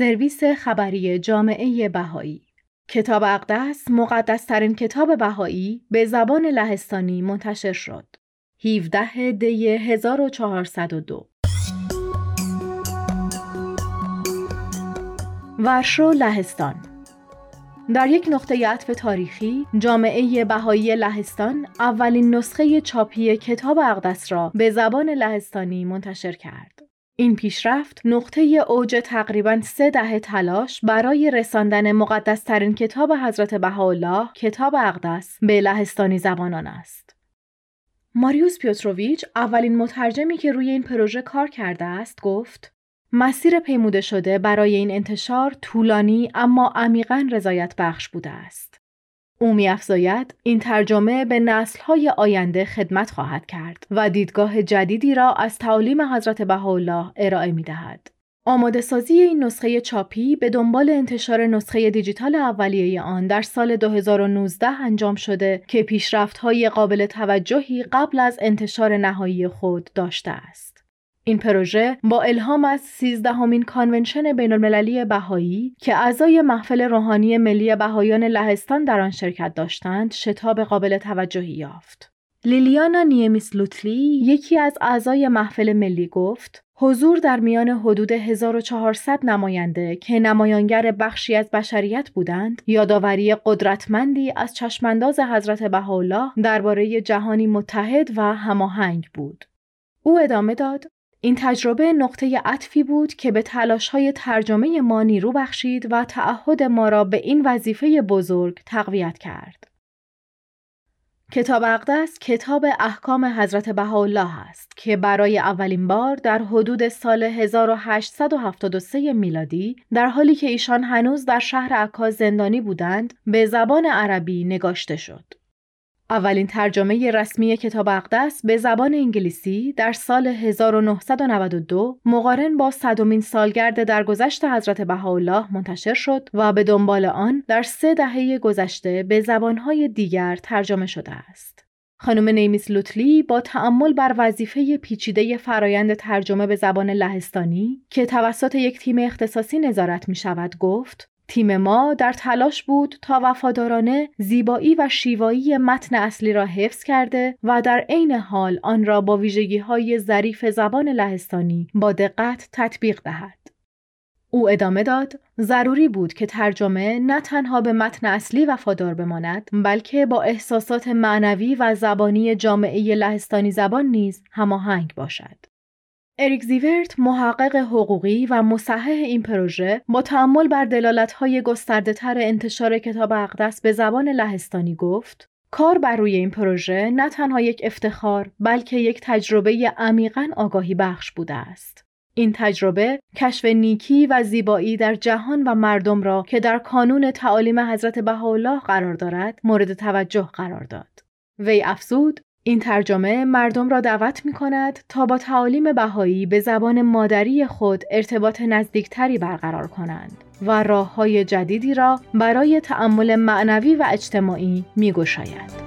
سرویس خبری جامعه بهایی. کتاب اقدس مقدسترین کتاب بهایی به زبان لهستانی منتشر شد. 17 دی 1402 ورشو لهستان. در یک نقطه عطف تاریخی جامعه بهایی لهستان اولین نسخه چاپی کتاب اقدس را به زبان لهستانی منتشر کرد. این پیشرفت نقطه اوج تقریبا سه دهه تلاش برای رساندن مقدسترین کتاب حضرت بهاءالله کتاب اقدس به لهستانی زبانان است. ماریوس پیوتروویچ اولین مترجمی که روی این پروژه کار کرده است گفت مسیر پیموده شده برای این انتشار طولانی اما عمیقا رضایت بخش بوده است. او میافزاید این ترجمه به نسل‌های آینده خدمت خواهد کرد و دیدگاه جدیدی را از تعالیم حضرت بهاءالله ارائه می‌دهد. آماده سازی این نسخه چاپی به دنبال انتشار نسخه دیجیتال اولیه آن در سال 2019 انجام شده که پیشرفت‌های قابل توجهی قبل از انتشار نهایی خود داشته است. این پروژه با الهام از سیزدهمین کانونشن بین المللی بهایی که اعضای محفل روحانی ملی بهایان لهستان در آن شرکت داشتند شتاب قابل توجهی یافت. لیلیانا نیمیس لوتلی یکی از اعضای محفل ملی گفت حضور در میان حدود 1400 نماینده که نمایانگر بخشی از بشریت بودند یادآوری قدرتمندی از چشم‌انداز حضرت بهاءالله درباره جهانی متحد و هماهنگ بود او ادامه داد این تجربه نقطه عطفی بود که به های ترجمه ما نیرو بخشید و تعهد ما را به این وظیفه بزرگ تقویت کرد. کتاب اقدس کتاب احکام حضرت بهاءالله است که برای اولین بار در حدود سال 1873 میلادی در حالی که ایشان هنوز در شهر عکا زندانی بودند به زبان عربی نگاشته شد. اولین ترجمه رسمی کتاب اقدس به زبان انگلیسی در سال 1992 مقارن با صدومین سالگرد درگذشت حضرت بهاءالله منتشر شد و به دنبال آن در سه دهه گذشته به زبانهای دیگر ترجمه شده است. خانم نیمیس لوتلی با تأمل بر وظیفه پیچیده فرایند ترجمه به زبان لهستانی که توسط یک تیم اختصاصی نظارت می شود گفت تیم ما در تلاش بود تا وفادارانه زیبایی و شیوایی متن اصلی را حفظ کرده و در عین حال آن را با ویژگی های ظریف زبان لهستانی با دقت تطبیق دهد. او ادامه داد ضروری بود که ترجمه نه تنها به متن اصلی وفادار بماند بلکه با احساسات معنوی و زبانی جامعه لهستانی زبان نیز هماهنگ باشد اریک زیورت محقق حقوقی و مصحح این پروژه با تعمل بر دلالت‌های گسترده‌تر انتشار کتاب اقدس به زبان لهستانی گفت کار بر روی این پروژه نه تنها یک افتخار بلکه یک تجربه عمیقا آگاهی بخش بوده است. این تجربه کشف نیکی و زیبایی در جهان و مردم را که در کانون تعالیم حضرت بهاءالله قرار دارد مورد توجه قرار داد. وی افزود این ترجمه مردم را دعوت می کند تا با تعالیم بهایی به زبان مادری خود ارتباط نزدیکتری برقرار کنند و راه های جدیدی را برای تأمل معنوی و اجتماعی می گشاید.